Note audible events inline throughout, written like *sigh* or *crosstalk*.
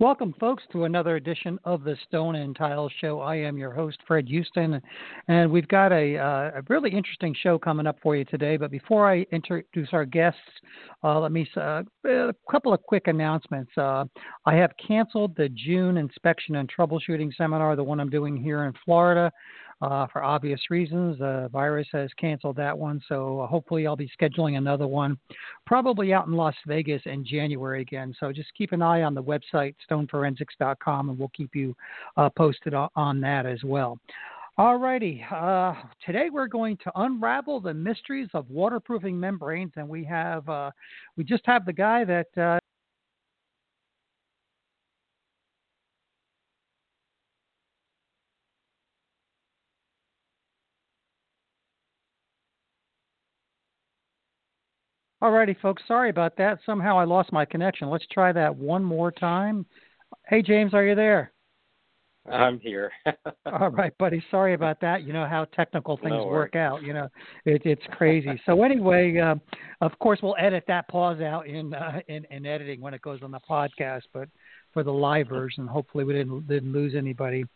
Welcome, folks, to another edition of the Stone and Tile Show. I am your host, Fred Houston, and we've got a, uh, a really interesting show coming up for you today. But before I introduce our guests, uh, let me uh, a couple of quick announcements. Uh, I have canceled the June inspection and troubleshooting seminar, the one I'm doing here in Florida uh, for obvious reasons. The virus has canceled that one, so hopefully I'll be scheduling another one, probably out in Las Vegas in January again. So just keep an eye on the website stoneforensics.com, and we'll keep you uh, posted on that as well. Alrighty, uh, today we're going to unravel the mysteries of waterproofing membranes, and we have uh, we just have the guy that Alrighty, folks. Sorry about that. Somehow I lost my connection. Let's try that one more time. Hey, James, are you there? I'm here. *laughs* All right, buddy. Sorry about that. You know how technical things no work out. You know, it, it's crazy. so anyway, uh, of course, we'll edit that pause out in, uh, in in editing when it goes on the podcast. But for the live version. Hopefully, we didn't didn't lose anybody.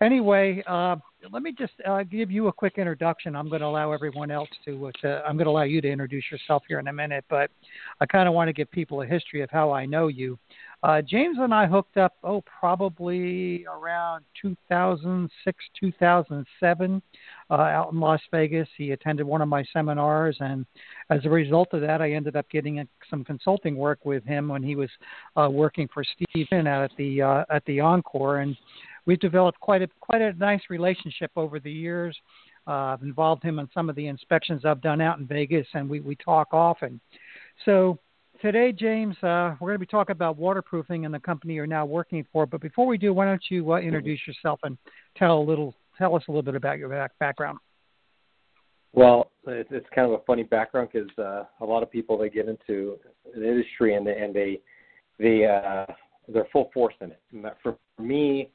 Anyway, uh, let me just uh, give you a quick introduction. I'm going to allow everyone else to, uh, to I'm going to allow you to introduce yourself here in a minute, but I kind of want to give people a history of how I know you. Uh, James and I hooked up, oh, probably around 2006, 2007, uh, out in Las Vegas. He attended one of my seminars, and as a result of that, I ended up getting a, some consulting work with him when he was uh, working for Stephen at the uh, at the Encore, and we've developed quite a quite a nice relationship over the years. Uh, I've involved him in some of the inspections I've done out in Vegas, and we we talk often. So today, James, uh, we're going to be talking about waterproofing and the company you're now working for. But before we do, why don't you uh, introduce yourself and tell a little, tell us a little bit about your back- background? Well, it's, it's kind of a funny background because uh, a lot of people they get into an industry and they, and they they uh, they're full force in it. And for me,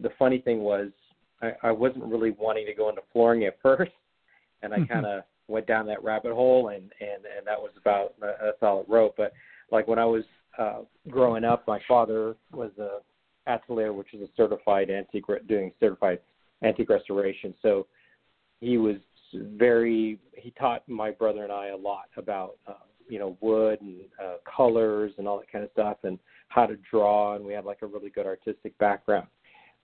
the funny thing was I, I wasn't really wanting to go into flooring at first, and I mm-hmm. kind of went down that rabbit hole, and and and that was about that's all it wrote. But like when I was uh, growing up, my father was a atelier, which is a certified antique doing certified antique restoration. So he was very he taught my brother and I a lot about uh, you know wood and uh, colors and all that kind of stuff and how to draw and we had like a really good artistic background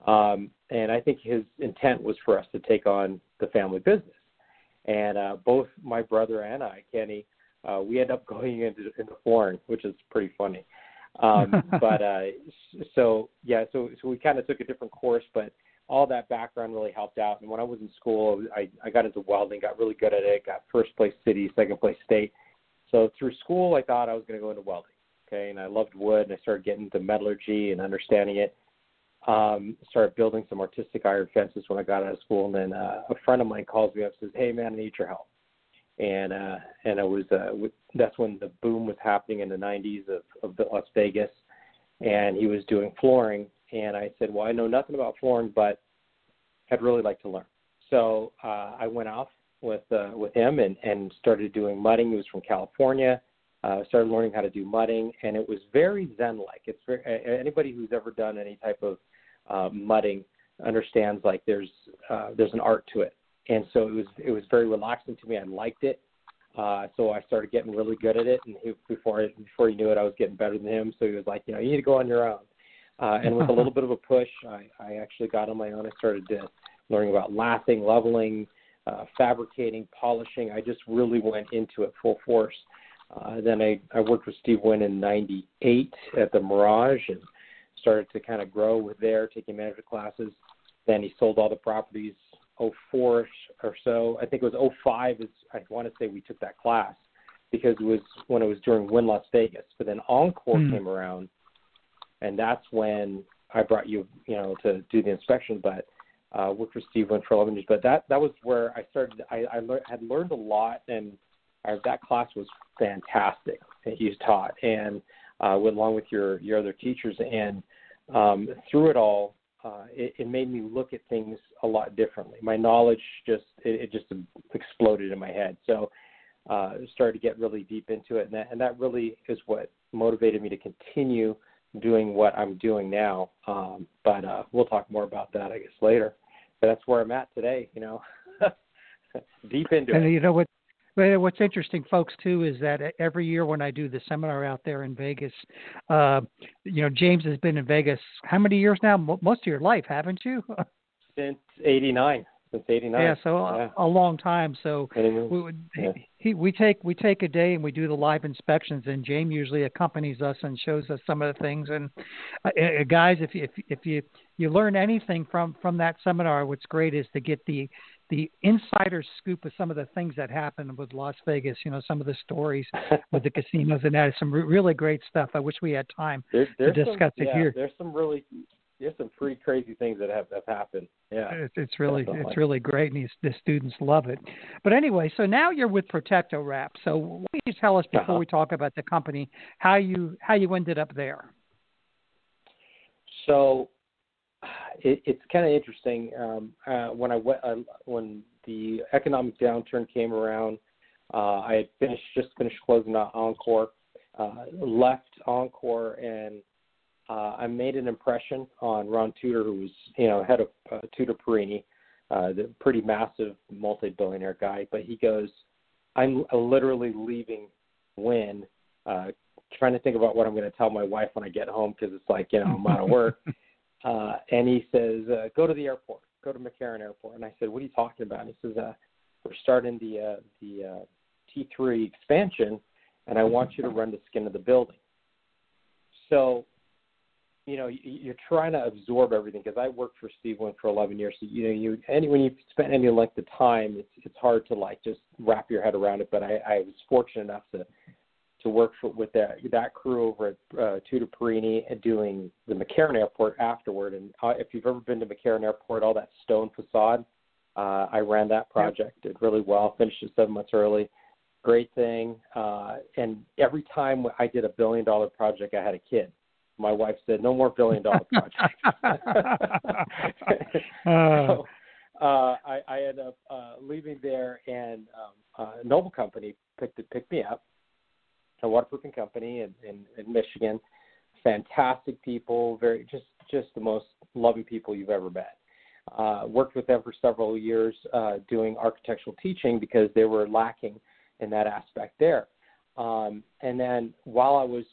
um, and I think his intent was for us to take on the family business and uh, both my brother and I, Kenny, uh, we end up *laughs* going into into flooring, which is pretty funny. Um, *laughs* but uh, so yeah, so so we kind of took a different course, but all that background really helped out. And when I was in school, I I got into welding, got really good at it, got first place city, second place state. So through school, I thought I was going to go into welding. Okay, and I loved wood, and I started getting into metallurgy and understanding it um, started building some artistic iron fences when I got out of school. And then uh, a friend of mine calls me up and says, "Hey man, I need your help." And uh, and it was uh, that's when the boom was happening in the 90s of, of the Las Vegas, and he was doing flooring. And I said, "Well, I know nothing about flooring, but I'd really like to learn." So uh, I went off with uh, with him and and started doing mudding. He was from California. Uh, started learning how to do mudding, and it was very zen-like. It's very, anybody who's ever done any type of uh, mudding understands like there's uh, there's an art to it, and so it was it was very relaxing to me. I liked it, uh, so I started getting really good at it. And he, before before he knew it, I was getting better than him. So he was like, you know, you need to go on your own. Uh, and with a little *laughs* bit of a push, I, I actually got on my own. I started to learning about lathing, leveling, uh, fabricating, polishing. I just really went into it full force. Uh, then I, I worked with Steve Wynn in '98 at the Mirage and started to kind of grow with there, taking management classes. Then he sold all the properties 04 or so. I think it was 05 is I want to say we took that class because it was when it was during Wynn Las Vegas. But then Encore mm. came around, and that's when I brought you, you know, to do the inspection. But uh, worked for Steve Wynn for 11 years. But that that was where I started. I, I had learned a lot, and uh, that class was fantastic that you taught, and uh, went along with your your other teachers. And um, through it all, uh, it, it made me look at things a lot differently. My knowledge just it, it just exploded in my head. So uh, started to get really deep into it, and that, and that really is what motivated me to continue doing what I'm doing now. Um, but uh, we'll talk more about that, I guess, later. But that's where I'm at today. You know, *laughs* deep into and it. you know what? What's interesting, folks, too, is that every year when I do the seminar out there in Vegas, uh, you know, James has been in Vegas how many years now? Most of your life, haven't you? *laughs* Since '89 since '89. Yeah, so yeah. A, a, long time. So we would, yeah. He, we take we take a day and we do the live inspections, and James usually accompanies us and shows us some of the things. And uh, uh, guys, if you, if if you you learn anything from from that seminar, what's great is to get the the insider scoop of some of the things that happened with Las Vegas. You know, some of the stories *laughs* with the casinos and that is some re- really great stuff. I wish we had time there, to discuss some, it yeah, here. There's some really there's some pretty crazy things that have, have happened. Yeah, it's, it's really definitely. it's really great, and the students love it. But anyway, so now you're with Protecto Wrap. So why don't you tell us before uh-huh. we talk about the company how you how you ended up there? So it, it's kind of interesting. Um, uh, when I went uh, when the economic downturn came around, uh, I had finished just finished closing out Encore, uh, left Encore and uh, I made an impression on Ron Tutor, who was you know head of uh, Tutor Perini, uh, the pretty massive multi-billionaire guy. But he goes, "I'm literally leaving when uh, trying to think about what I'm going to tell my wife when I get home because it's like you know I'm out of work." *laughs* uh, and he says, uh, "Go to the airport. Go to McCarran Airport." And I said, "What are you talking about?" And he says, uh, "We're starting the uh, the uh, T3 expansion, and I want you to run the skin of the building." So you know you're trying to absorb everything because I worked for Steve Wynn for 11 years. So you know you any when you spend any length of time, it's it's hard to like just wrap your head around it. But I, I was fortunate enough to to work for, with that that crew over at uh, Tutor Perini and doing the McCarran Airport afterward. And uh, if you've ever been to McCarran Airport, all that stone facade, uh, I ran that project. Did really well. Finished it seven months early. Great thing. Uh, and every time I did a billion dollar project, I had a kid my wife said, "No more billion dollar *laughs* projects." *laughs* so, uh, I, I ended up uh, leaving there, and um, uh, Noble Company picked it, picked me up, a waterproofing company in, in, in Michigan. Fantastic people, very just just the most loving people you've ever met. Uh, worked with them for several years uh, doing architectural teaching because they were lacking in that aspect there. Um, and then while I was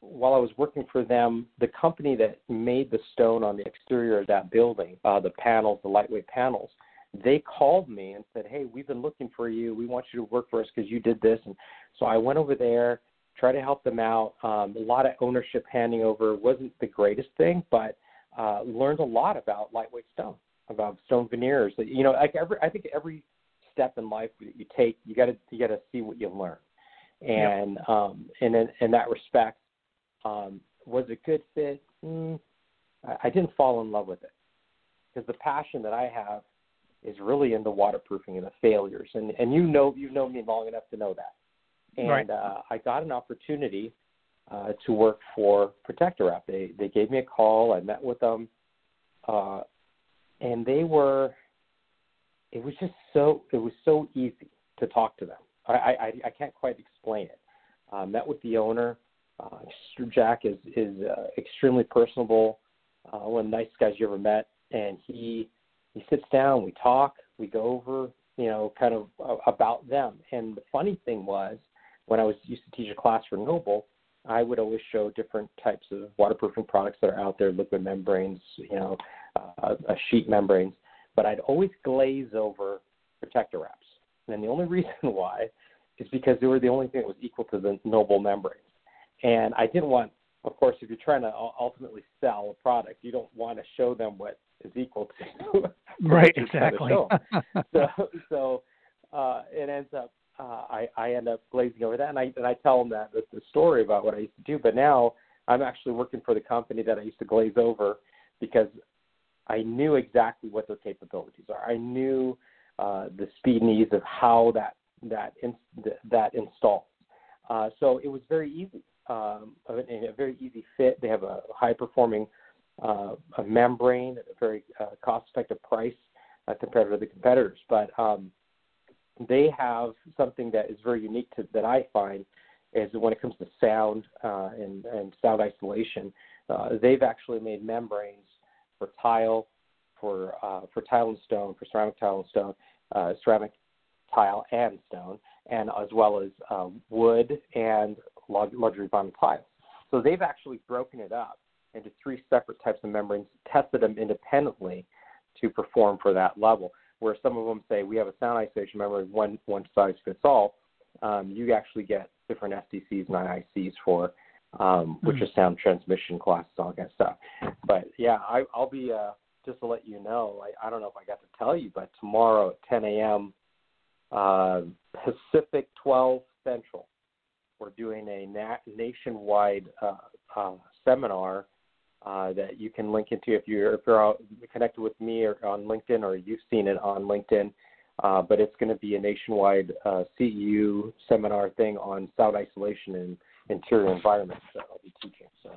while I was working for them, the company that made the stone on the exterior of that building, uh, the panels, the lightweight panels, they called me and said, "Hey, we've been looking for you. We want you to work for us because you did this." And so I went over there, tried to help them out. Um, a lot of ownership handing over wasn't the greatest thing, but uh, learned a lot about lightweight stone, about stone veneers. You know, like every, I think every step in life that you take, you got to you got to see what you learn. And um, and in, in that respect, um, was it a good fit? Mm, I, I didn't fall in love with it because the passion that I have is really in the waterproofing and the failures, and and you know you've known me long enough to know that. And right. uh, I got an opportunity uh, to work for Protecto Wrap. They they gave me a call. I met with them, uh, and they were. It was just so it was so easy to talk to them. I I, I can't quite explain it. Uh, met with the owner. Uh, Jack is is uh, extremely personable, uh, one of the nicest guys you ever met, and he he sits down, we talk, we go over, you know, kind of uh, about them. And the funny thing was, when I was used to teach a class for Noble, I would always show different types of waterproofing products that are out there, liquid membranes, you know, uh, uh, sheet membranes. But I'd always glaze over Protecto Wraps. And the only *laughs* reason why is because they were the only thing that was equal to the noble membranes. And I didn't want, of course, if you're trying to ultimately sell a product, you don't want to show them what is equal to *laughs* right exactly. *laughs* so so uh, it ends up uh, I I end up glazing over that, and I and I tell them that the story about what I used to do. But now I'm actually working for the company that I used to glaze over because I knew exactly what their capabilities are. I knew uh, the speed and ease of how that that in, that installs. Uh, so it was very easy, um, a, a very easy fit. They have a high performing uh, a membrane at a very uh, cost effective price uh, compared to the competitors. But um, they have something that is very unique to that I find is when it comes to sound uh, and, and sound isolation. Uh, they've actually made membranes for tile, for uh, for tile and stone, for ceramic tile and stone, uh, ceramic tile and stone, and as well as uh, wood and luxury vinyl tile. So they've actually broken it up into three separate types of membranes, tested them independently to perform for that level. Where some of them say we have a sound isolation membrane, one one size fits all. Um, you actually get different STCs and IICs for um, which mm-hmm. is sound transmission classes, all that stuff. But yeah, I, I'll be uh, just to let you know. I, I don't know if I got to tell you, but tomorrow at 10 a.m. Uh, Pacific 12 Central, we're doing a na- nationwide uh, uh, seminar uh, that you can link into if you're if you're connected with me or on LinkedIn or you've seen it on LinkedIn. Uh, but it's going to be a nationwide uh, CEU seminar thing on sound isolation and interior environments that I'll be teaching. So.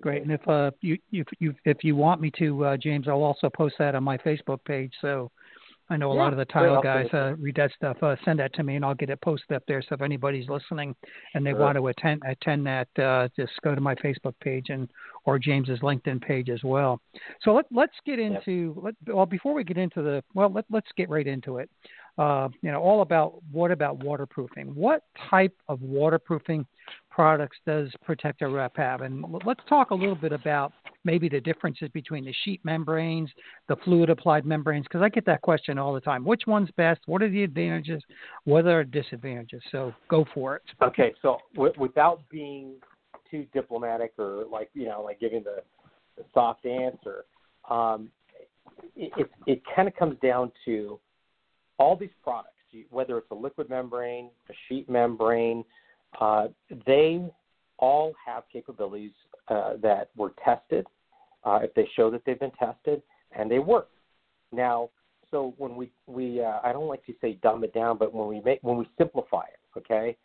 Great, and if uh, you, you, you if you want me to, uh, James, I'll also post that on my Facebook page. So I know a yeah, lot of the tile guys uh, read that stuff. Uh, send that to me, and I'll get it posted up there. So if anybody's listening and they sure. want to attend attend that, uh, just go to my Facebook page and or James's LinkedIn page as well. So let let's get into yep. let, well before we get into the well let let's get right into it. Uh, you know all about what about waterproofing? What type of waterproofing products does Protecto Wrap have? And let's talk a little bit about maybe the differences between the sheet membranes, the fluid applied membranes, because I get that question all the time. Which one's best? What are the advantages? What are the disadvantages? So go for it. Okay, so w- without being too diplomatic or like you know like giving the, the soft answer, um, it, it, it kind of comes down to all these products, whether it's a liquid membrane, a sheet membrane, uh, they all have capabilities uh, that were tested, uh, if they show that they've been tested, and they work. Now, so when we we uh, I don't like to say dumb it down, but when we make when we simplify it, okay,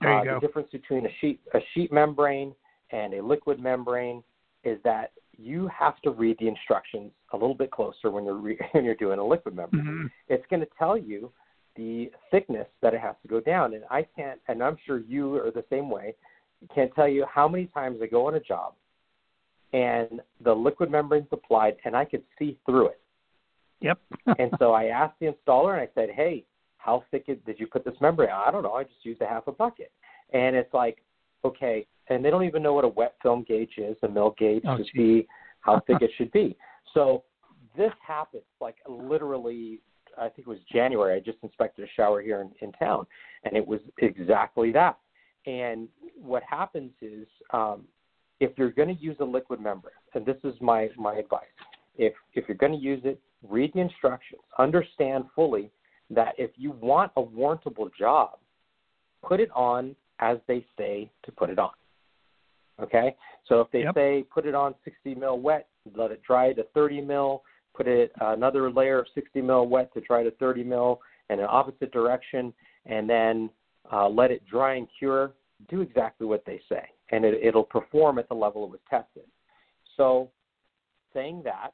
there you uh, go. the difference between a sheet a sheet membrane and a liquid membrane is that you have to read the instructions a little bit closer when you're re- *laughs* when you're doing a liquid membrane. Mm-hmm. It's going to tell you the thickness that it has to go down. And I can't, and I'm sure you are the same way, can't tell you how many times I go on a job and the liquid membrane's applied and I could see through it. Yep. *laughs* and so I asked the installer and I said, hey, how thick did you put this membrane? I don't know. I just used a half a bucket. And it's like, okay, and they don't even know what a wet film gauge is, a mil gauge oh, to see how thick *laughs* it should be. So this happens like literally I think it was January. I just inspected a shower here in, in town, and it was exactly that. And what happens is, um, if you're going to use a liquid membrane, and this is my my advice, if if you're going to use it, read the instructions, understand fully that if you want a warrantable job, put it on as they say to put it on. Okay, so if they yep. say put it on 60 mil wet, let it dry to 30 mil, put it another layer of 60 mil wet to dry to 30 mil in an opposite direction, and then uh, let it dry and cure. Do exactly what they say, and it, it'll perform at the level it was tested. So, saying that,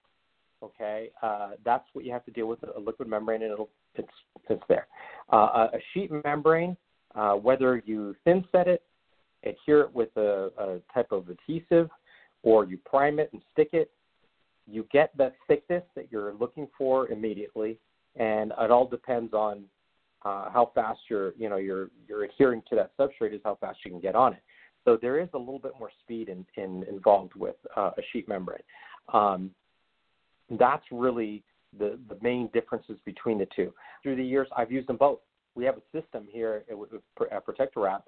okay, uh, that's what you have to deal with a liquid membrane, and it'll it's it's there. Uh, a sheet membrane, uh, whether you thin set it, adhere it with a, a type of adhesive, or you prime it and stick it, you get that thickness that you're looking for immediately, and it all depends on uh, how fast you're, you know, you're you're adhering to that substrate is how fast you can get on it. So there is a little bit more speed in, in involved with uh, a sheet membrane. Um, that's really the the main differences between the two. Through the years, I've used them both. We have a system here with Protecto Wrap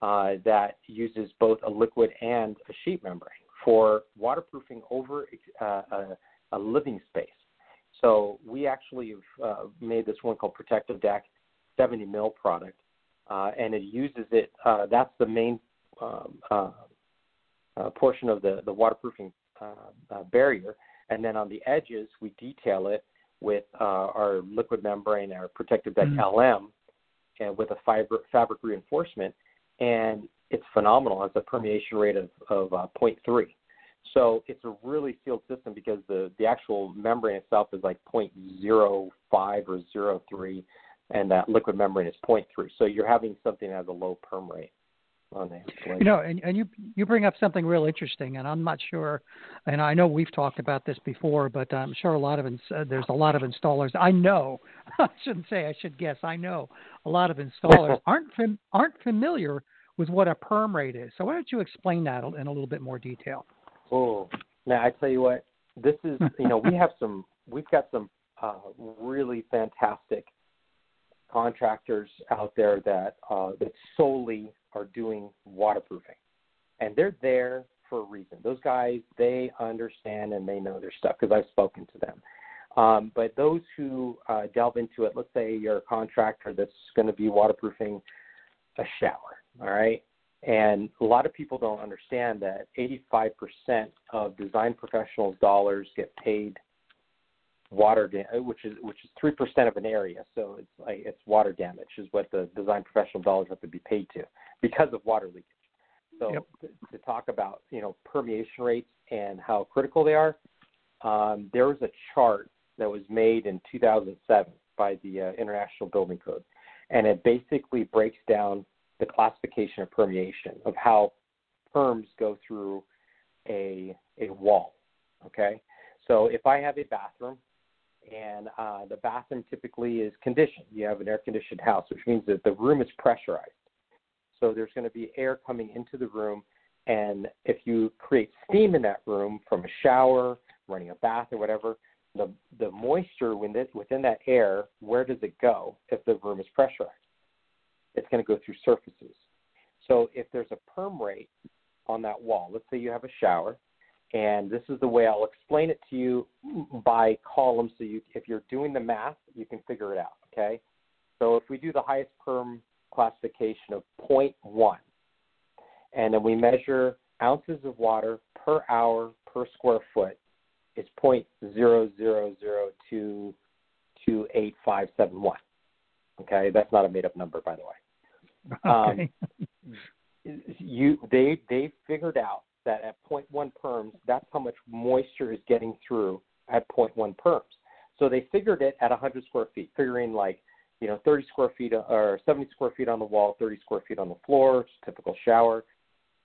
uh, that uses both a liquid and a sheet membrane for waterproofing over uh, a, a, living space. So we actually have uh, made this one called Protective Deck 70 mil product, uh, and it uses it. Uh, that's the main um, uh, portion of the the waterproofing barrier, and then on the edges we detail it with our liquid membrane, our Protective Deck mm-hmm. LM, and with a fiber fabric reinforcement and it's phenomenal. It's a permeation rate of, of uh, 0.3. So it's a really sealed system because the, the actual membrane itself is like 0.05 or 0.3, and that liquid membrane is 0.3. So you're having something that has a low perm rate. You know, and, and you you bring up something real interesting, and I'm not sure, and I know we've talked about this before, but I'm sure a lot of uh, there's a lot of installers. I know, *laughs* I shouldn't say, I should guess. I know a lot of installers *laughs* aren't fam- aren't familiar with what a perm rate is. So why don't you explain that in a little bit more detail? Oh, now I tell you what, this is *laughs* you know we have some we've got some uh, really fantastic contractors out there that uh, that solely are doing waterproofing, and they're there for a reason. Those guys they understand and they know their stuff because I've spoken to them. Um, but those who uh, delve into it, let's say you're a contractor that's going to be waterproofing a shower, all right? And a lot of people don't understand that 85% of design professionals' dollars get paid water, da- which is which is three percent of an area. So it's like it's water damage is what the design professional dollars have to be paid to because of water leakage. So yep. to, to talk about you know permeation rates and how critical they are, um, there was a chart that was made in 2007 by the uh, International Building Code, and it basically breaks down the classification of permeation of how perms go through a a wall. Okay, so if I have a bathroom and uh, the bathroom typically is conditioned, you have an air conditioned house, which means that the room is pressurized. So there's going to be air coming into the room, and if you create steam in that room from a shower, running a bath, or whatever, the the moisture within within that air, where does it go if the room is pressurized? it's going to go through surfaces. So if there's a perm rate on that wall, let's say you have a shower, and this is the way I'll explain it to you by column. So you, if you're doing the math, you can figure it out. Okay. So if we do the highest perm classification of 0.1, and then we measure ounces of water per hour per square foot, it's 0.0002288571. Okay, that's not a made up number, by the way. *laughs* Okay. Um, you they they figured out that at 0.1 perms, that's how much moisture is getting through at 0.1 perms. So they figured it at 100 square feet, figuring like you know 30 square feet or 70 square feet on the wall, 30 square feet on the floor, typical shower.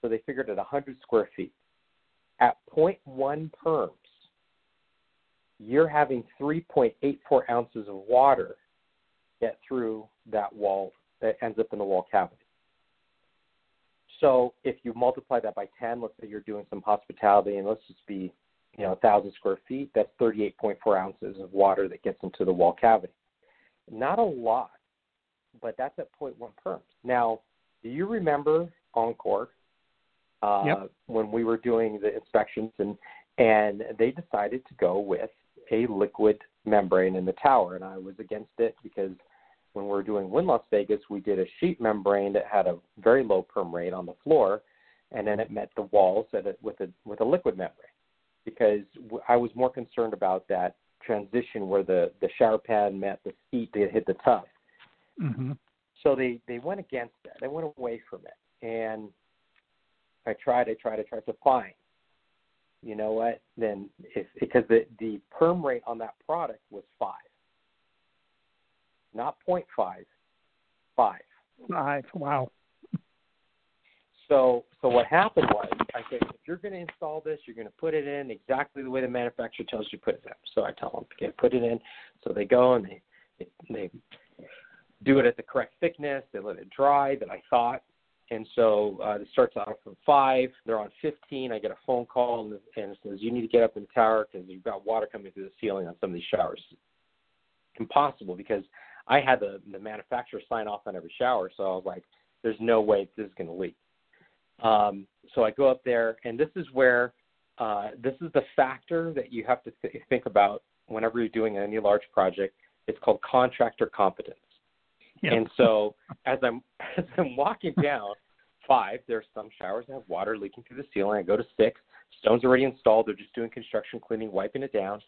So they figured at 100 square feet. At 0.1 perms, you're having 3.84 ounces of water get through that wall that ends up in the wall cavity. So if you multiply that by 10, let's say you're doing some hospitality, and let's just be, you know, 1,000 square feet, that's 38.4 ounces of water that gets into the wall cavity. Not a lot, but that's at 0.1 perms. Now, do you remember Encore uh, yep. when we were doing the inspections, and and they decided to go with a liquid membrane in the tower, and I was against it because when we were doing Wynn Las Vegas, we did a sheet membrane that had a very low perm rate on the floor, and then it met the walls at a, with a with a liquid membrane, because I was more concerned about that transition where the the shower pad met the seat that hit the tub. Mm-hmm. So they they went against that. They went away from it, and I tried, I tried, I tried to find. You know what? Then if because the the perm rate on that product was five not 0.5, 5. 5, wow. So, so what happened was, I said, if you're going to install this, you're going to put it in exactly the way the manufacturer tells you to put it in. So I tell them, okay, put it in. So they go and they, they, they do it at the correct thickness. They let it dry that I thought. and so uh, it starts out from five. They're on 15. I get a phone call and, and it says you need to get up in the tower because you've got water coming through the ceiling on some of these showers. Impossible because I had the the manufacturer sign off on every shower, so I was like, "There's no way this is going to leak." Um, so I go up there, and this is where uh, this is the factor that you have to th- think about whenever you're doing any large project. It's called contractor competence. Yep. And so as I'm *laughs* as I'm walking down five, there are some showers that have water leaking through the ceiling. I go to six, stone's already installed. They're just doing construction cleaning, wiping it down,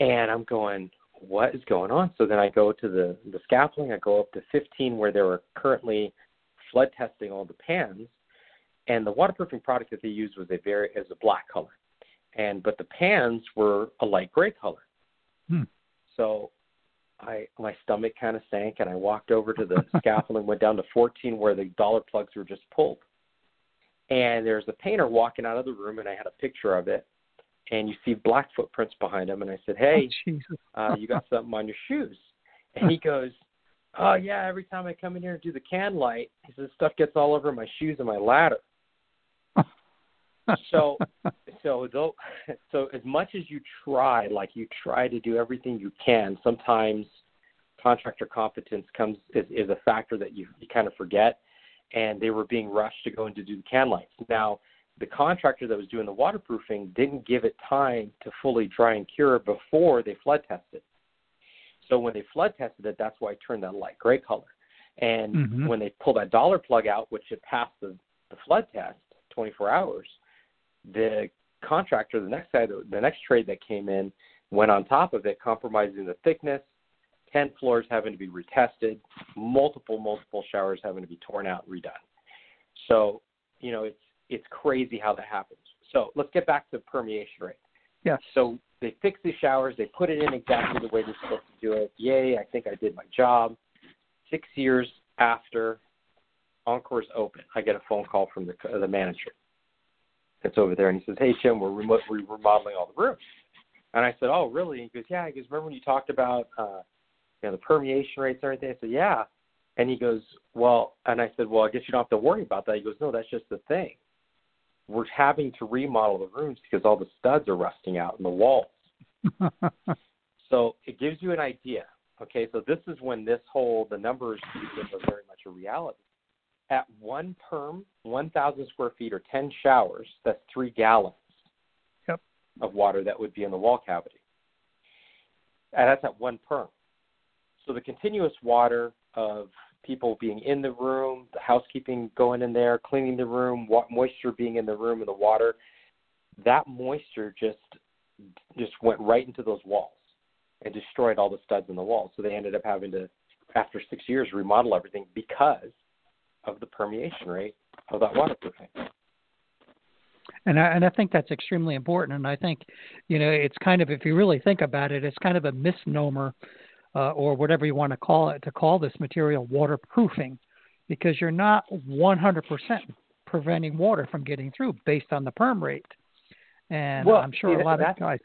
and I'm going, what is going on? So then I go to the the scaffolding. I go up to 15 where they were currently flood testing all the pans, and the waterproofing product that they used was a very is a black color, and but the pans were a light gray color. Hmm. So I my stomach kind of sank, and I walked over to the *laughs* scaffolding, went down to 14 where the dollar plugs were just pulled. And there's a painter walking out of the room, and I had a picture of it. And you see black footprints behind him, and I said, "Hey, oh, uh, you got *laughs* something on your shoes?" And he goes, "Oh yeah, every time I come in here and do the can light, he says stuff gets all over my shoes and my ladder." so so though *laughs* so as much as you try like you try to do everything you can sometimes contractor competence comes is, is a factor that you, you kind of forget and they were being rushed to go in to do the can lights now the contractor that was doing the waterproofing didn't give it time to fully dry and cure before they flood tested so when they flood tested it that's why it turned that light gray color and mm-hmm. when they pulled that dollar plug out which it passed the, the flood test 24 hours the contractor, the next side, the next trade that came in, went on top of it, compromising the thickness, ten floors having to be retested, multiple multiple showers having to be torn out and redone. So, you know, it's it's crazy how that happens. So let's get back to permeation rate. Yes. So they fix the showers, they put it in exactly the way they're supposed to do it. Yay, I think I did my job. Six years after Encore's open, I get a phone call from the the manager that's over there, and he says, "Hey Jim, we're, remo- we're remodeling all the rooms." And I said, "Oh, really?" And he goes, "Yeah." He goes, "Remember when you talked about uh, you know the permeation rates and everything?" I said, "Yeah." And he goes, "Well," and I said, "Well, I guess you don't have to worry about that." He goes, "No, that's just the thing. We're having to remodel the rooms because all the studs are rusting out in the walls." *laughs* so it gives you an idea. Okay, so this is when this whole the numbers are very much a reality at one perm, 1,000 square feet or 10 showers, that's three gallons yep. of water that would be in the wall cavity. And that's at one perm. So the continuous water of people being in the room, the housekeeping going in there, cleaning the room, moisture being in the room and the water, that moisture just just went right into those walls and destroyed all the studs in the walls. So they ended up having to, after six years, remodel everything because of the permeation rate of that waterproofing. And I, and I think that's extremely important. And I think, you know, it's kind of, if you really think about it, it's kind of a misnomer uh, or whatever you want to call it to call this material waterproofing because you're not 100% preventing water from getting through based on the perm rate. And well, I'm sure see, a lot of guys.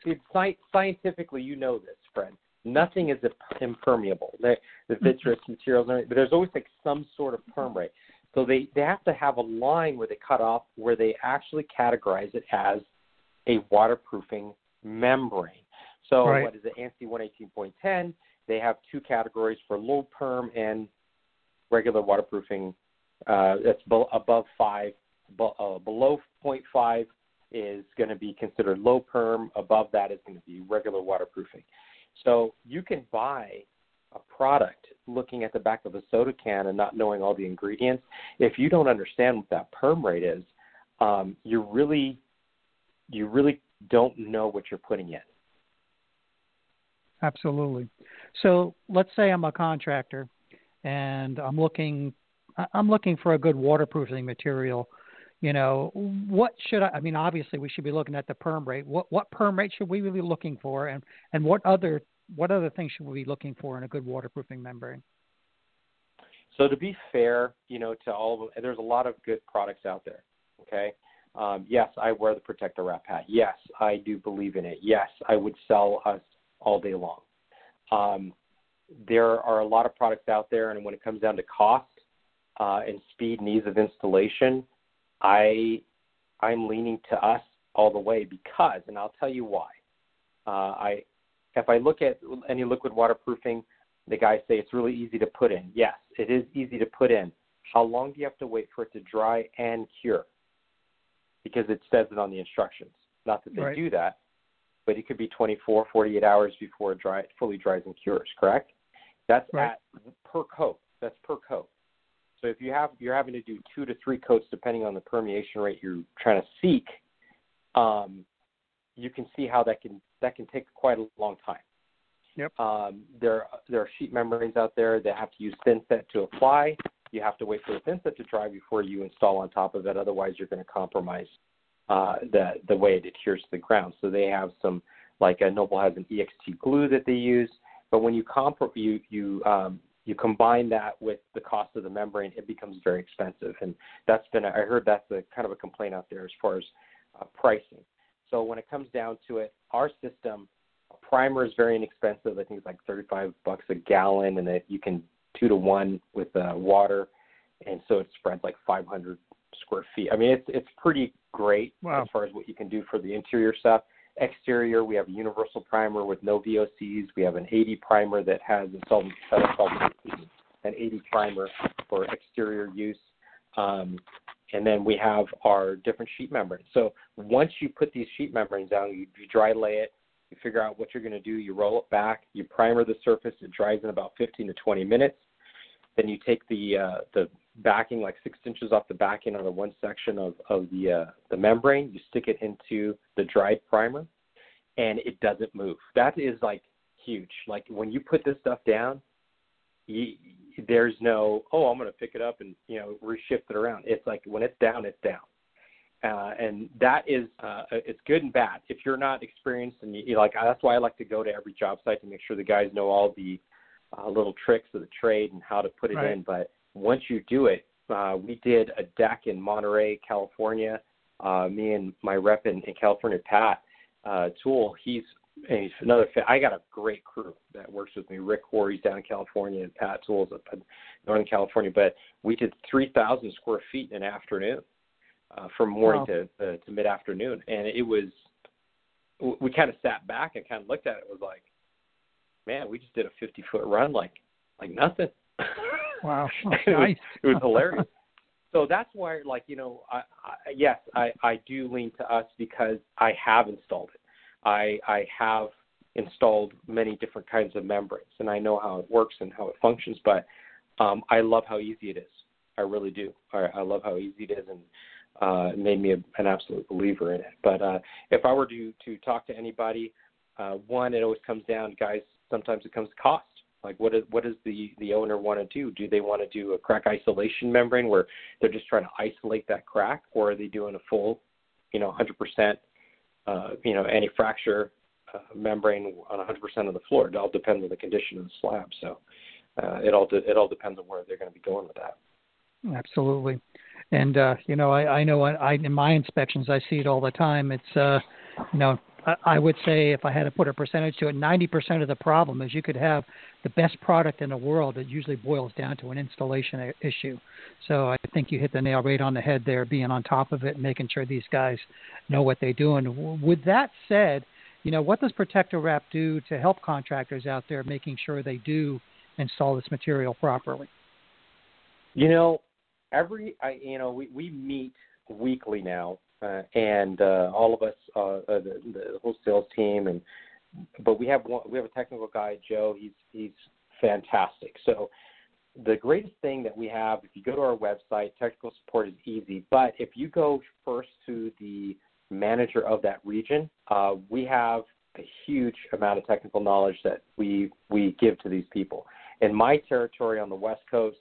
scientifically, you know this, Fred nothing is impermeable. The, the vitreous materials, but there's always like some sort of perm rate. So they, they have to have a line where they cut off where they actually categorize it as a waterproofing membrane. So right. what is it, ANSI 118.10? They have two categories for low perm and regular waterproofing. Uh, that's be- above five, be- uh, below 0.5 is going to be considered low perm. Above that is going to be regular waterproofing. So you can buy a product looking at the back of a soda can and not knowing all the ingredients. If you don't understand what that perm rate is, um, you really you really don't know what you're putting in. Absolutely. So let's say I'm a contractor and I'm looking I'm looking for a good waterproofing material you know, what should I, I mean, obviously we should be looking at the perm rate. What, what perm rate should we be looking for? And, and what other, what other things should we be looking for in a good waterproofing membrane? So to be fair, you know, to all of them, there's a lot of good products out there. Okay. Um, yes, I wear the Protecto Wrap hat. Yes, I do believe in it. Yes, I would sell us all day long. Um, there are a lot of products out there, and when it comes down to cost, uh, and speed and ease of installation, I I'm leaning to us all the way because, and I'll tell you why. Uh, I if I look at any liquid waterproofing, the guys say it's really easy to put in. Yes, it is easy to put in. How long do you have to wait for it to dry and cure? Because it says it on the instructions. Not that they right. do that, but it could be 24, 48 hours before it dry, fully dries and cures. Correct? That's right. at per coat. That's per coat. So if you have you're having to do two to three coats depending on the permeation rate you're trying to seek, um, you can see how that can that can take quite a long time. Yep. Um, there there are sheet membranes out there that have to use thinset to apply. You have to wait for the thinset to dry before you install on top of it. Otherwise, you're going to compromise uh, the the way it adheres to the ground. So they have some like a Noble has an EXT glue that they use. But when you comp you you um, you combine that with the cost of the membrane, it becomes very expensive. And that's been I heard that's a kind of a complaint out there as far as uh, pricing. So when it comes down to it, our system primer is very inexpensive. I think it's like 35 bucks a gallon, and that you can two to one with uh, water, and so it spreads like 500 square feet. I mean, it's it's pretty great wow. as far as what you can do for the interior stuff. Exterior, we have a universal primer with no VOCs. We have an 80 primer that has a solvent, solvent an 80 primer for exterior use. Um, and then we have our different sheet membranes. So once you put these sheet membranes down, you, you dry lay it, you figure out what you're going to do, you roll it back, you primer the surface, it dries in about 15 to 20 minutes. Then you take the uh, the backing like six inches off the backing on the one section of, of the uh, the membrane, you stick it into the dried primer, and it doesn't move. That is like huge. Like when you put this stuff down, you, there's no oh I'm going to pick it up and you know reshift it around. It's like when it's down, it's down. Uh, and that is uh, it's good and bad. If you're not experienced and you, you like, that's why I like to go to every job site to make sure the guys know all the uh, little tricks of the trade and how to put it right. in. But once you do it, uh, we did a deck in Monterey, California. Uh, me and my rep in, in California, Pat uh, Tool, he's, he's another. I got a great crew that works with me. Rick Horry's down in California, and Pat Tools up in Northern California. But we did 3,000 square feet in an afternoon, uh, from morning wow. to uh, to mid afternoon, and it was. We kind of sat back and kind of looked at it. It was like, man, we just did a 50 foot run like like nothing. *laughs* Wow, *laughs* it, nice. was, it was hilarious. *laughs* so that's why, like you know, I, I yes, I I do lean to us because I have installed it. I I have installed many different kinds of membranes, and I know how it works and how it functions. But um, I love how easy it is. I really do. I, I love how easy it is, and uh, it made me a, an absolute believer in it. But uh, if I were to to talk to anybody, uh, one, it always comes down, guys. Sometimes it comes to cost. Like, what is what does the the owner want to do? Do they want to do a crack isolation membrane where they're just trying to isolate that crack, or are they doing a full, you know, 100%, uh, you know, anti-fracture uh, membrane on 100% of the floor? It all depends on the condition of the slab. So, uh, it all de- it all depends on where they're going to be going with that. Absolutely. And uh, you know, I, I know I, in my inspections I see it all the time. It's uh, you know, I, would say if I had to put a percentage to it, 90% of the problem is you could have the best product in the world. It usually boils down to an installation issue. So I think you hit the nail right on the head there, being on top of it and making sure these guys know what they're doing. With that said, you know, what does Protecto Wrap do to help contractors out there making sure they do install this material properly? You know, every I you know we we meet weekly now, uh, and uh, all of us, uh, uh, the, the whole sales team, and but we have one, we have a technical guy, Joe. He's he's fantastic. So the greatest thing that we have, if you go to our website, technical support is easy. But if you go first to the manager of that region, uh, we have a huge amount of technical knowledge that we we give to these people. In my territory on the West Coast,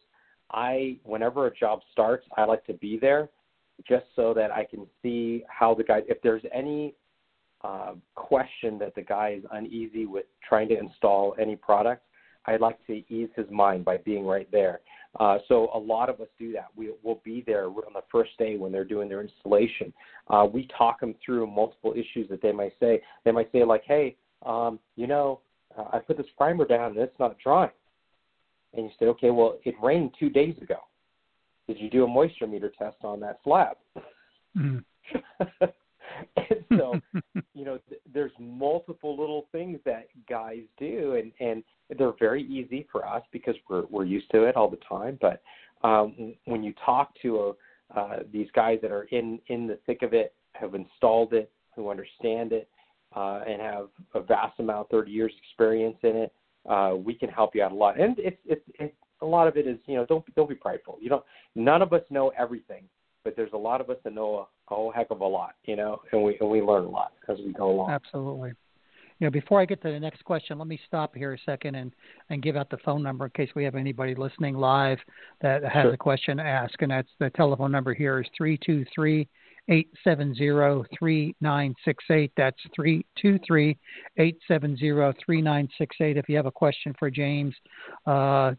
I whenever a job starts, I like to be there just so that I can see how the guy if there's any uh, question that the guy is uneasy with trying to install any product, I'd like to ease his mind by being right there. Uh, so a lot of us do that. We, will be there on the first day when they're doing their installation. Uh, we talk them through multiple issues that they might say. They might say like, "Hey, um, you know, uh, I put this primer down and it's not drying." And you say, "Okay, well, it rained two days ago." Did you do a moisture meter test on that slab? Mm. *laughs* and so, *laughs* you know, th- there's multiple little things that guys do, and and they're very easy for us because we're we're used to it all the time. But um, when you talk to a, uh, these guys that are in in the thick of it, have installed it, who understand it, uh, and have a vast amount, 30 years experience in it, uh, we can help you out a lot. And it's it's it, a lot of it is you know don't don't be prideful. You don't none of us know everything, but there's a lot of us that know a, whole heck of a lot, you know, and we and we learn a lot as we go along. Absolutely. You know, before I get to the next question, let me stop here a second and, and give out the phone number in case we have anybody listening live that has sure. a question to ask. And that's the telephone number here is three two three 870-3968. That's 323-870-3968. If you have a question for James, uh,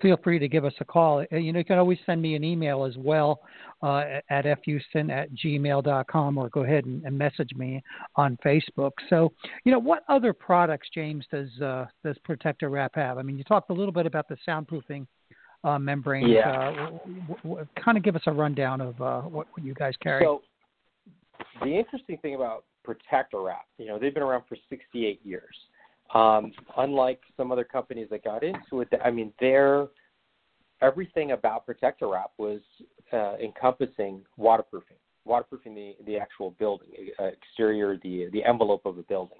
feel free to give us a call. Uh, you know, you can always send me an email as well uh, at fhouston at gmail.com or go ahead and, and, message me on Facebook. So, you know, what other products, James, does uh, does Protecto Wrap have? I mean, you talked a little bit about the soundproofing uh, membranes. Yeah. Uh, w- w- kind of give us a rundown of uh, what, what you guys carry. So the interesting thing about Protecto Wrap, you know, they've been around for 68 years. Um, unlike some other companies that got into it, I mean, their everything about Protecto Wrap was uh, encompassing waterproofing, waterproofing the the actual building, uh, exterior, the the envelope of the building.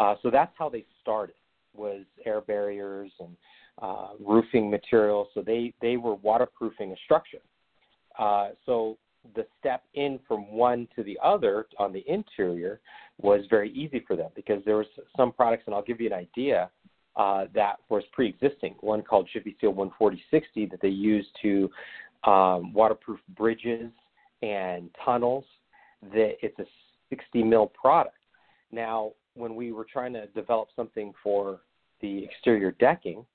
Uh, so that's how they started was air barriers and uh, roofing materials. So they, they were waterproofing a structure. Uh, so the step in from one to the other on the interior was very easy for them because there was some products, and I'll give you an idea, uh, that was pre-existing. One called Jiffy Seal 14060 that they used to um, waterproof bridges and tunnels. That it's a 60 mil product. Now, when we were trying to develop something for the exterior decking,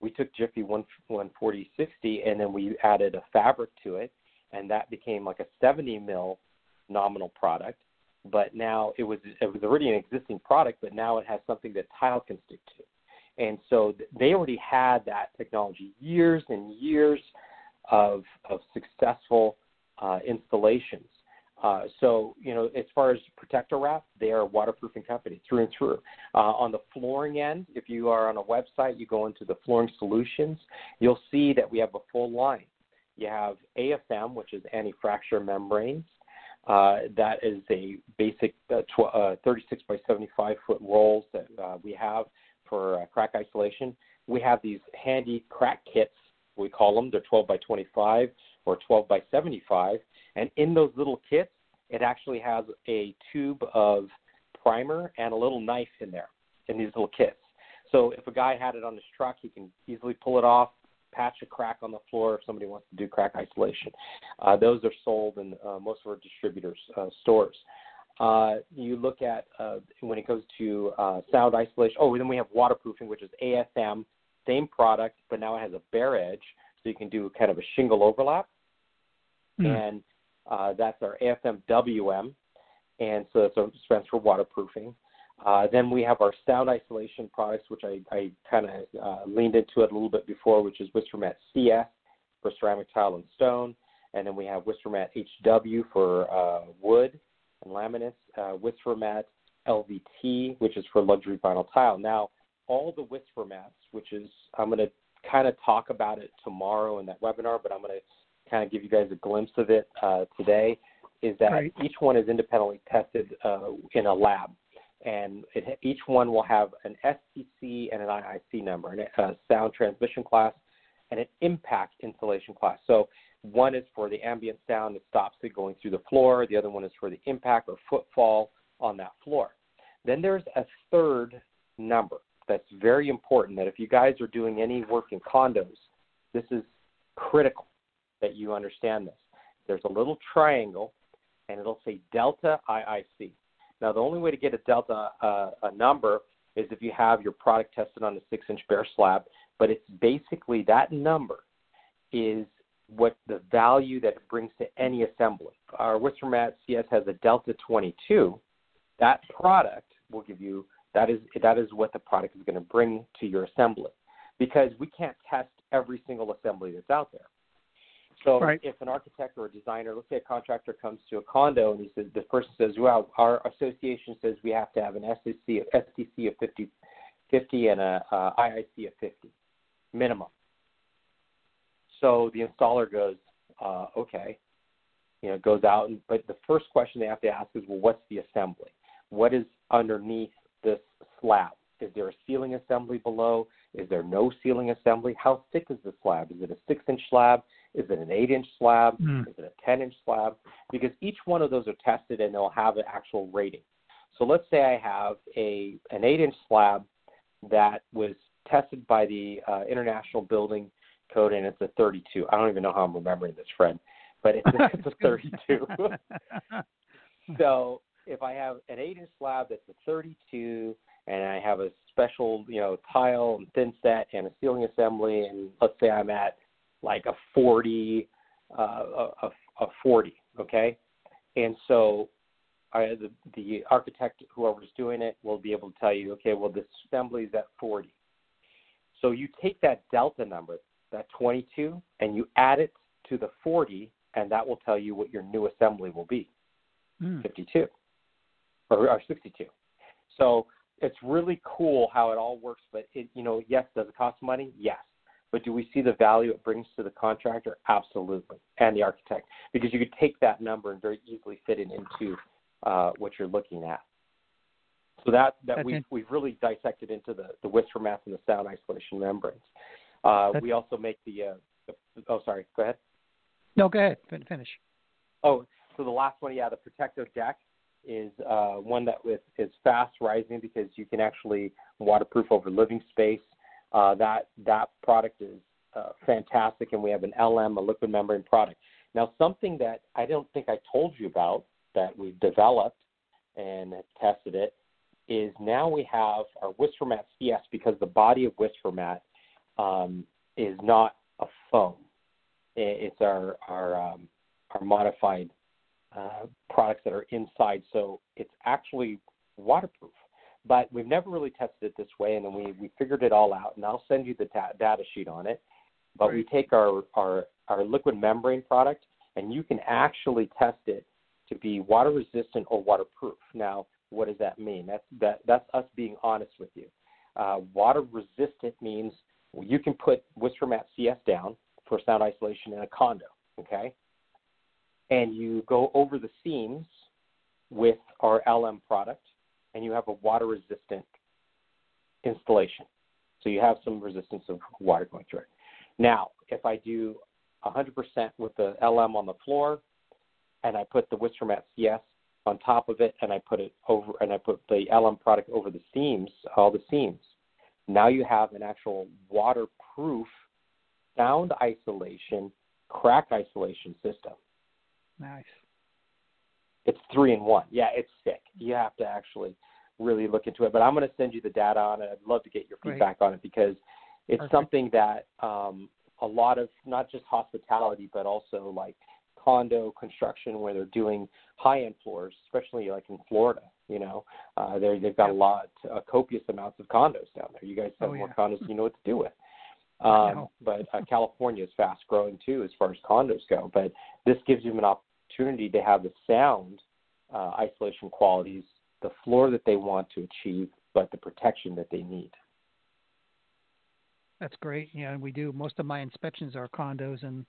we took Jiffy 14060 and then we added a fabric to it, and that became like a 70 mil nominal product. But now it was it was already an existing product, but now it has something that tile can stick to, and so they already had that technology years and years of of successful uh, installations. Uh, so, you know, as far as Protecto Wrap, they are a waterproofing company through and through. Uh, on the flooring end, if you are on a website, you go into the flooring solutions, you'll see that we have a full line. You have AFM, which is anti-fracture membranes. Uh, that is a basic uh, tw- uh, 36 by 75 foot rolls that uh, we have for crack isolation. We have these handy crack kits, we call them. They're 12 by 25 or 12 by 75 and in those little kits, it actually has a tube of primer and a little knife in there in these little kits. So if a guy had it on his truck, he can easily pull it off, patch a crack on the floor if somebody wants to do crack isolation. Uh, those are sold in uh, most of our distributors' uh, stores. Uh, you look at uh, when it goes to uh, sound isolation. Oh, then we have waterproofing, which is ASM, same product, but now it has a bare edge, so you can do kind of a shingle overlap. Mm. And uh, that's our AFMWM, and so it's a stands for waterproofing. Uh, then we have our sound isolation products, which I, I kind of uh, leaned into it a little bit before, which is Mat CS for ceramic tile and stone. And then we have Mat HW for uh, wood and laminates, uh, Mat LVT, which is for luxury vinyl tile. Now, all the Mats, which is, I'm going to kind of talk about it tomorrow in that webinar, but I'm going to kind of give you guys a glimpse of it uh, today is that right. each one is independently tested uh, in a lab, and it, each one will have an STC and an IIC number, a sound transmission class, and an impact insulation class. So one is for the ambient sound that stops it going through the floor. The other one is for the impact or footfall on that floor. Then there's a third number that's very important. That if you guys are doing any work in condos, this is critical that you understand this. There's a little triangle, and it'll say delta IIC. Now, the only way to get a delta uh, a number is if you have your product tested on a six-inch bare slab, but it's basically that number is what the value that it brings to any assembly. Our Mat CS has a delta 22. That product will give you that is that is what the product is going to bring to your assembly, because we can't test every single assembly that's out there. So right. if an architect or a designer, let's say a contractor comes to a condo and he says, the person says, well, our association says we have to have an STC, STC of 50, 50 and a, a IIC of 50 minimum. So the installer goes, uh, okay, you know, goes out, and, but the first question they have to ask is, well, what's the assembly? What is underneath this slab? Is there a ceiling assembly below? Is there no ceiling assembly? How thick is the slab? Is it a six inch slab? Is it an eight inch slab? Mm. Is it a 10 inch slab? Because each one of those are tested and they'll have an actual rating. So let's say I have a an eight inch slab that was tested by the uh, International Building Code and it's a 32. I don't even know how I'm remembering this, Fred, but it's, *laughs* it's a 32. *laughs* so if I have an eight inch slab that's a 32 and I have a special, you know, tile and thin set and a ceiling assembly, and let's say I'm at like a 40, uh, a, a 40, okay? And so I, the, the architect, whoever's doing it, will be able to tell you, okay, well, this assembly is at 40. So you take that delta number, that 22, and you add it to the 40, and that will tell you what your new assembly will be, mm. 52 or, or 62. So it's really cool how it all works. But it, you know, yes, does it cost money? Yes. But do we see the value it brings to the contractor? Absolutely, and the architect, because you could take that number and very easily fit it into uh, what you're looking at. So that that we we've really dissected into the the Whisper mats and the sound isolation membranes. Uh, we also make the, uh, the oh sorry, go ahead. No, go ahead. Finish. Oh, so the last one, yeah, the protective deck is uh, one that with, is fast rising because you can actually waterproof over living space. Uh, that that product is uh, fantastic, and we have an LM, a liquid membrane product. Now, something that I don't think I told you about that we've developed and tested it is now we have our WhisperMat CS because the body of WhisperMat um, is not a foam. It's our our um, our modified uh, products that are inside, so it's actually waterproof. But we've never really tested it this way, and then we, we figured it all out. And I'll send you the ta- data sheet on it. But we take our, our our liquid membrane product, and you can actually test it to be water resistant or waterproof. Now, what does that mean? That's that that's us being honest with you. Uh, water resistant means you can put WhisperMat CS down for sound isolation in a condo. Okay, and you go over the seams with our LM product, and you have a water resistant installation. So you have some resistance of water going through it. Now, if I do 100% with the LM on the floor, and I put the WhisperMat CS on top of it, and I put it over, and I put the LM product over the seams, all the seams. Now you have an actual waterproof sound isolation, crack isolation system. Nice. It's three and one. Yeah, it's sick. You have to actually really look into it. But I'm going to send you the data on it. I'd love to get your feedback Great. on it because it's Perfect. something that um, a lot of not just hospitality, but also like condo construction where they're doing high end floors, especially like in Florida. You know, uh, they they've got a lot, uh, copious amounts of condos down there. You guys have oh, more yeah. condos than you know what to do with. Um, but uh, California is fast growing too as far as condos go. But this gives you an opportunity to have the sound uh, isolation qualities, the floor that they want to achieve, but the protection that they need. That's great. Yeah, we do. Most of my inspections are condos and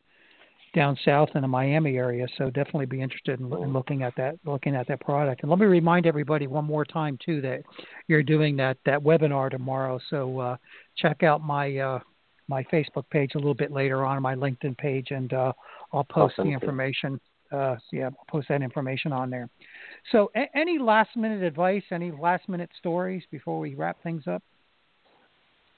down south in the Miami area, so definitely be interested in, in, looking at that looking at that product. And let me remind everybody one more time too that you're doing that that webinar tomorrow. So uh, check out my uh, my Facebook page a little bit later on, my LinkedIn page, and uh, I'll post awesome. the information. Uh, yeah, I'll post that information on there. So, a- any last minute advice? Any last minute stories before we wrap things up?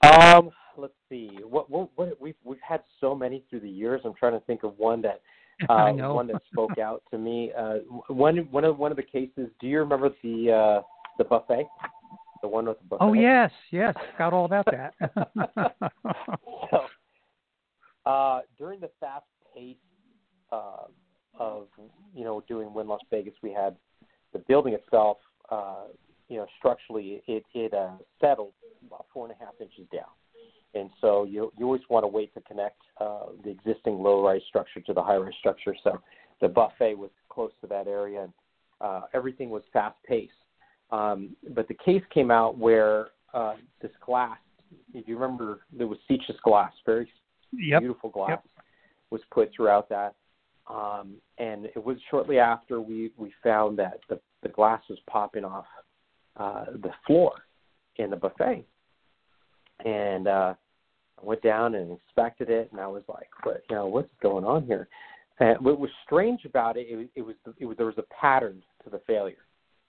Um, let's see. What, what, what we've we've had so many through the years. I'm trying to think of one that *laughs* uh, one that spoke out to me. Uh, one one of one of the cases. Do you remember the uh, the buffet? The one with the buffet. Oh yes, yes, got all about that. *laughs* *laughs* so, uh, during the fast pace uh, of you know doing Wynn Las Vegas, we had the building itself. Uh, you know, structurally, it it uh, settled about four and a half inches down and so you you always want to wait to connect uh, the existing low-rise structure to the high-rise structure. So the buffet was close to that area, and uh, everything was fast-paced. Um, but the case came out where uh, this glass, if you remember, there was Sicis glass, very yep. beautiful glass, yep. was put throughout that. Um, and it was shortly after we, we found that the, the glass was popping off uh, the floor in the buffet. And uh, I went down and inspected it, and I was like, "What? You know, what's going on here?" And what was strange about it, it was, it was, it was there was a pattern to the failure,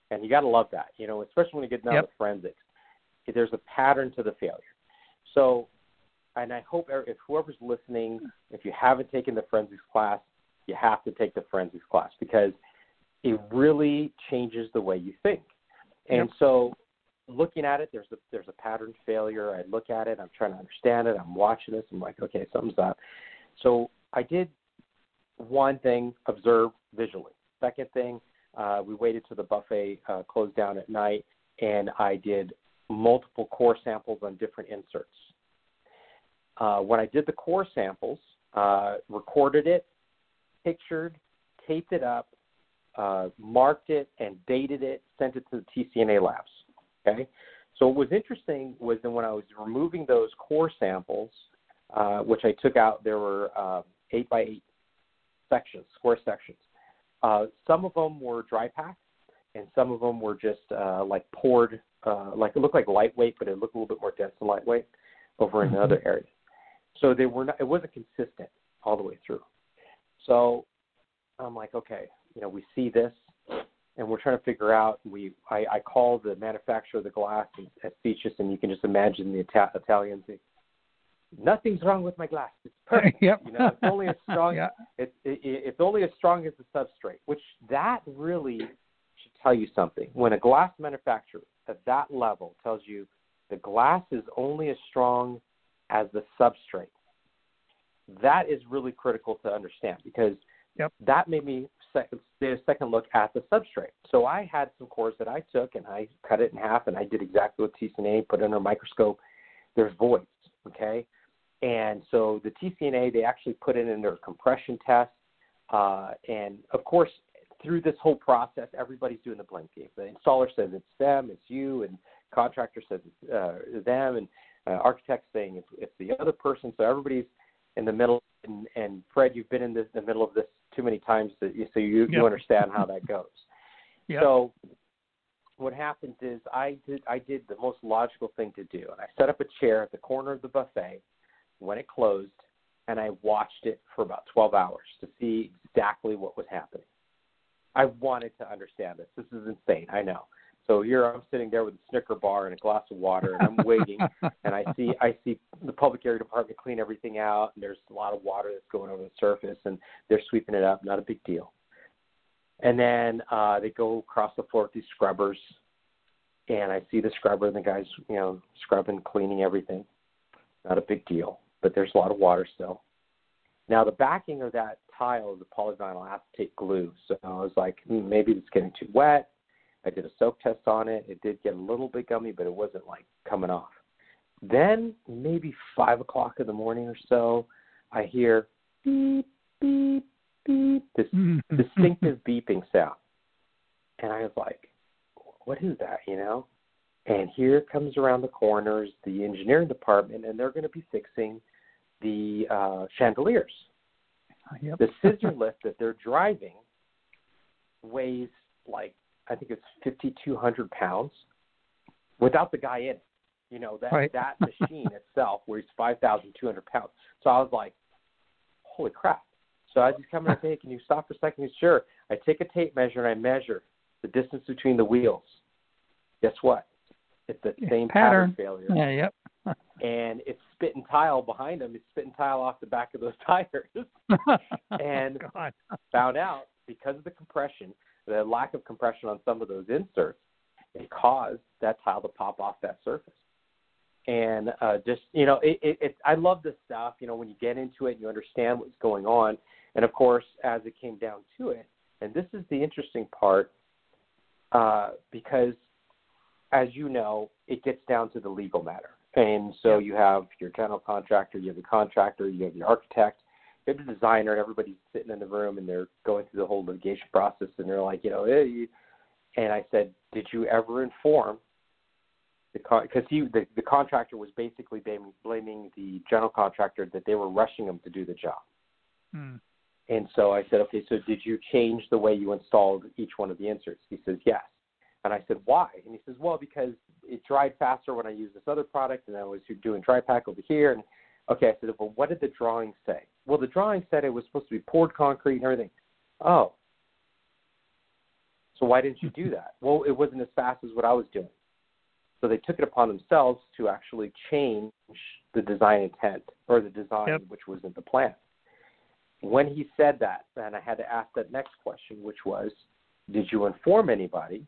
and you got to love that, you know, especially when you get down yep. to forensics. There's a pattern to the failure. So, and I hope if whoever's listening, if you haven't taken the forensics class, you have to take the forensics class because it really changes the way you think. And yep. so looking at it, there's a there's a pattern failure. I look at it, I'm trying to understand it. I'm watching this. I'm like, okay, something's up. So I did one thing, observe visually. Second thing, uh, we waited till the buffet uh, closed down at night, and I did multiple core samples on different inserts. Uh, when I did the core samples, uh, recorded it, pictured, taped it up, uh, marked it, and dated it, sent it to the TCNA labs. Okay. So what was interesting was that when I was removing those core samples, uh, which I took out, there were uh, eight by eight sections, square sections. Uh, some of them were dry packed, and some of them were just uh, like poured, uh, like it looked like lightweight, but it looked a little bit more dense and lightweight over mm-hmm. in another area. So they were not, it wasn't consistent all the way through. So I'm like, okay, you know, we see this, and we're trying to figure out. We I, I call the manufacturer of the glass at Sicis, and you can just imagine the Ita- Italians. Nothing's wrong with my glass. It's *laughs* perfect. yep. You know, it's only as strong. *laughs* yeah. it, it, it's only as strong as the substrate. Which that really should tell you something. When a glass manufacturer at that level tells you the glass is only as strong as the substrate, that is really critical to understand because yep. that made me second, a second look at the substrate. So I had some cores that I took and I cut it in half and I did exactly what TCNA put under a microscope. There's voids, okay? And so the TCNA, they actually put it in their compression test. Uh, and of course, through this whole process, everybody's doing the blame game. The installer says it's them, it's you, and contractor says it's uh, them, and uh, architect saying it's, it's the other person. So everybody's in the middle. And, and Fred, you've been in this, the middle of this too many times, that you, so you yep. you understand how that goes. *laughs* Yep. So what happens is I did I did the most logical thing to do, and I set up a chair at the corner of the buffet when it closed, and I watched it for about 12 hours to see exactly what was happening. I wanted to understand this. This is insane. I know. So here I'm sitting there with a Snicker bar and a glass of water, and I'm waiting, *laughs* and I see I see the public area department clean everything out, and there's a lot of water that's going over the surface, and they're sweeping it up. Not a big deal. And then uh, they go across the floor with these scrubbers, and I see the scrubber, and the guys, you know, scrubbing, cleaning everything. Not a big deal, but there's a lot of water still. Now the backing of that tile is a polyvinyl acetate glue, so I was like, hmm, maybe it's getting too wet I did a soak test on it. It did get a little bit gummy, but it wasn't like coming off. Then maybe five o'clock in the morning or so, I hear beep beep beep this *laughs* distinctive beeping sound, and I was like, "What is that?" You know. And here comes around the corners the engineering department, and they're going to be fixing the uh, chandeliers. Yep. The scissor lift that they're driving weighs like I think it's 5,200 pounds without the guy in it. You know, that, right. that *laughs* machine itself weighs 5,200 pounds. So I was like, holy crap. So I as he's coming up, hey, can you stop for a second? He's sure. I take a tape measure and I measure the distance between the wheels. Guess what? It's the same pattern. pattern failure. Yeah, yep. *laughs* and it's spitting tile behind him. It's spitting tile off the back of those *laughs* tires. Oh, and God. found out because of the compression, the lack of compression on some of those inserts, it caused that tile to pop off that surface. And uh, just you know, it, it, it, I love this stuff. You know, when you get into it, and you understand what's going on. And of course, as it came down to it, and this is the interesting part, uh, because as you know, it gets down to the legal matter. And so you have your general contractor, you have the contractor, you have your architect, you have the designer, and everybody's sitting in the room and they're going through the whole litigation process. And they're like, you know, hey, and I said, did you ever inform the because he the, the contractor was basically blaming, blaming the general contractor that they were rushing him to do the job. Hmm. And so I said, okay, so did you change the way you installed each one of the inserts? He says, yes. And I said, why? And he says, well, because it dried faster when I used this other product, and I was doing dry pack over here. And okay, I said, well, what did the drawing say? Well, the drawing said it was supposed to be poured concrete and everything. Oh, so why didn't you do *laughs* that? Well, it wasn't as fast as what I was doing. So they took it upon themselves to actually change the design intent or the design yep. which was in the plan. When he said that, then I had to ask that next question, which was, did you inform anybody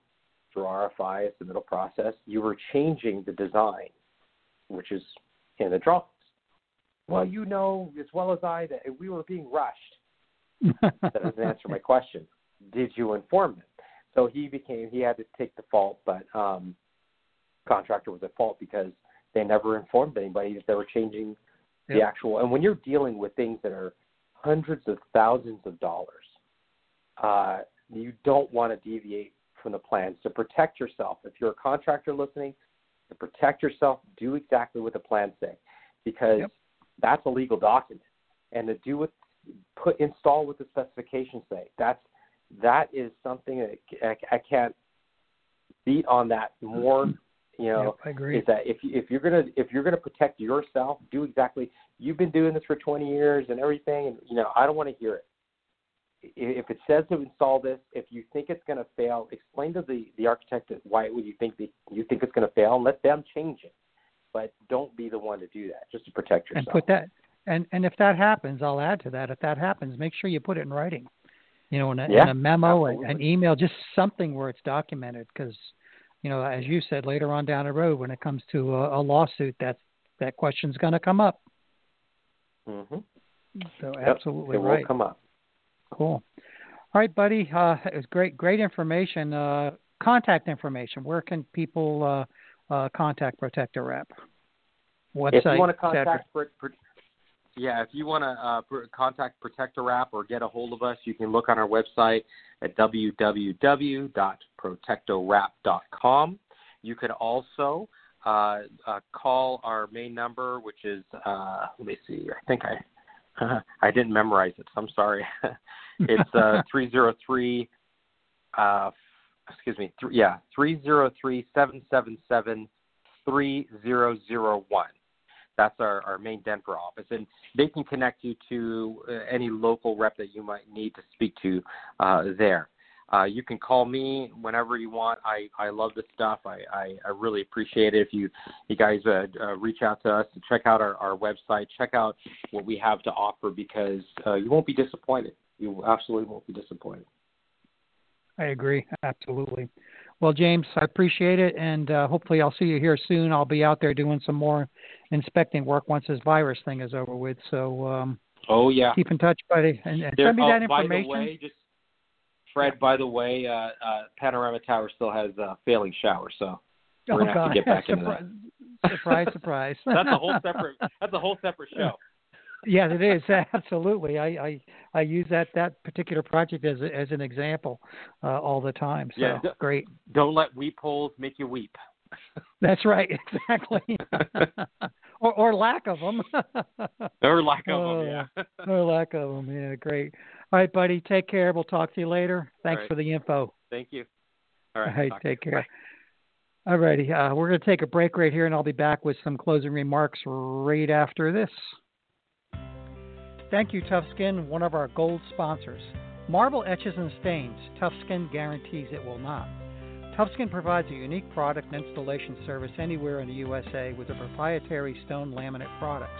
through RFI, as the middle process, you were changing the design, which is in the drawings? Well, you know as well as I that we were being rushed. *laughs* that doesn't answer my question. Did you inform them? So he became he had to take the fault, but um, contractor was at fault because they never informed anybody that they were changing the actual. And when you're dealing with things that are hundreds of thousands of dollars, uh, you don't want to deviate from the plans to protect yourself. If you're a contractor listening, to protect yourself, do exactly what the plans say, because yep. That's a legal document. And to do what put install what the specifications say. That's that is something that I, I can't beat on that more. You know, yep, I agree. is that if you, if you're gonna if you're gonna protect yourself, do exactly. You've been doing this for 20 years and everything, and you know I don't want to hear it. If it says to install this, if you think it's going to fail, explain to the the architect why would you think that you think it's going to fail, and let them change it. But don't be the one to do that, just to protect yourself. And put that and and if that happens, I'll add to that. If that happens, make sure you put it in writing you know, in a, yeah, in a memo, absolutely. an email, just something where it's documented. Because, you know, as you said, later on down the road, when it comes to a, a lawsuit, that that question's going to come up. Mm-hmm. So yep, absolutely it right. will come up. Cool. All right, buddy. Uh, it was great, great information. Uh, contact information. Where can people uh, uh, contact Protecto Wrap? Website. If you want to contact yeah, if you want to uh, contact Protecto Wrap or get a hold of us, you can look on our website at www.protectowrap.com. You can also uh, uh, call our main number, which is uh, let me see. I think I uh, *laughs* I didn't memorize it, so I'm sorry. *laughs* it's uh, *laughs* three zero three. Excuse me. Th- yeah, three zero three seven seven seven three zero zero one. That's our, our main Denver office, and they can connect you to uh, any local rep that you might need to speak to uh, there. Uh, you can call me whenever you want. I, I love this stuff. I, I, I really appreciate it. If you you guys uh, uh, reach out to us to check out our, our website, check out what we have to offer because uh, you won't be disappointed. You absolutely won't be disappointed. I agree. Absolutely. Well, James, I appreciate it, and uh, hopefully I'll see you here soon. I'll be out there doing some more inspecting work once this virus thing is over with. So, um, oh yeah, keep in touch, buddy, and, and there, send me oh, that information. By the way, just Fred, by the way, uh, uh, Panorama Tower still has a failing shower, so we're oh, gonna God. have to get back surprise, into that. *laughs* surprise, surprise. *laughs* that's a whole separate. That's a whole separate show. Yeah, it is *laughs* absolutely. I, I I use that that particular project as as an example uh, all the time. So yeah, great. Don't let weep holes make you weep. *laughs* That's right, *laughs* exactly. or or lack of them. or lack of oh, them, yeah. or lack of them, yeah. Great. All right, buddy. Take care. We'll talk to you later. Thanks right. for the info. Thank you. All right. All right take care. All righty. Uh, we're going to take a break right here, and I'll be back with some closing remarks right after this. Thank you, TuffSkin, one of our gold sponsors. Marble etches and stains. TuffSkin guarantees it will not. TuffSkin provides a unique product and installation service anywhere in the USA with a proprietary stone laminate products.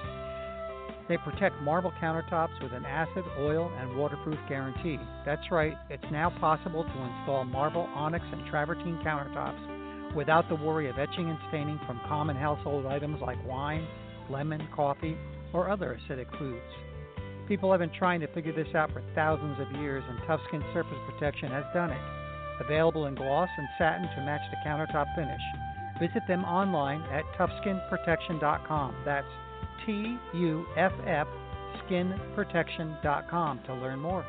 They protect marble countertops with an acid, oil, and waterproof guarantee. That's right, it's now possible to install marble, onyx, and travertine countertops without the worry of etching and staining from common household items like wine, lemon, coffee, or other acidic foods. People have been trying to figure this out for thousands of years, and TuffSkin Surface Protection has done it. Available in gloss and satin to match the countertop finish. Visit them online at tuffskinprotection.com. That's T U F F skinprotection.com to learn more.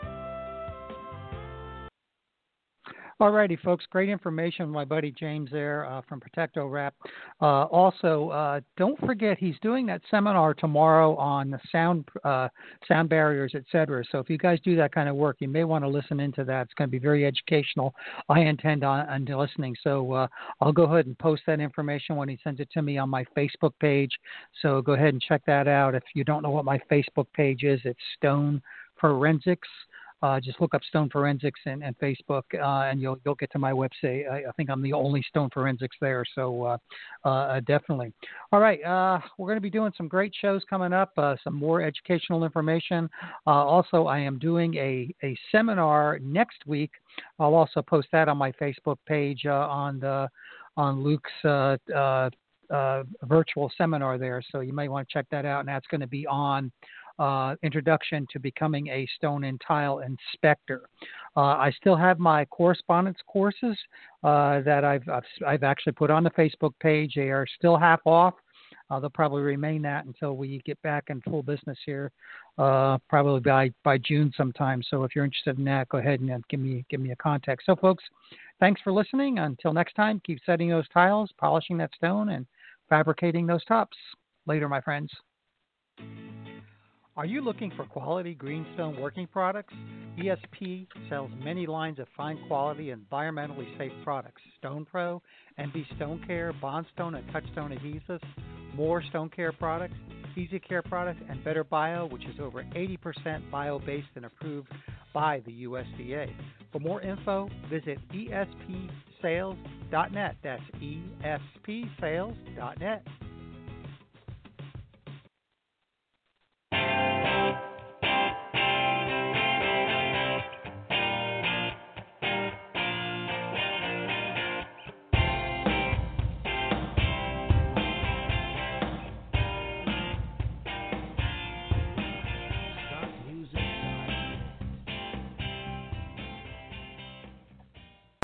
Alrighty, folks, great information. My buddy James there uh, from Protecto Wrap. Uh, also, uh, don't forget he's doing that seminar tomorrow on the sound uh, sound barriers, etc. So if you guys do that kind of work, you may want to listen into that. It's going to be very educational. I intend on, on listening, so uh, I'll go ahead and post that information when he sends it to me on my Facebook page. So go ahead and check that out. If you don't know what my Facebook page is, it's Stone Forensics. Uh, just look up Stone Forensics and, and Facebook, uh, and you'll you'll get to my website. I, I, think I'm the only Stone Forensics there, so uh, uh definitely. All right, uh, we're going to be doing some great shows coming up, uh, some more educational information. also, I am doing a a seminar next week. I'll also post that on my Facebook page on the on Luke's virtual seminar there, so you might want to check that out. And that's going to be on uh, introduction to becoming a stone and tile inspector. Uh, I still have my correspondence courses uh, that I've, I've, I've actually put on the Facebook page. They are still half off. Uh, they'll probably remain that until we get back in full business here, uh, probably by, by June sometime. So if you're interested in that, go ahead and uh, give me give me a contact. So folks, thanks for listening. Until next time, keep setting those tiles, polishing that stone, and fabricating those tops. Later, my friends. Are you looking for quality greenstone working products? ESP sells many lines of fine quality, environmentally safe products. Stone Pro, MB Stone Care, Bondstone and Touchstone adhesives, more Stone Care products, Easy Care products, and Better Bio, which is over 80% bio based and approved by the USDA. For more info, visit espsales.net. That's espsales.net.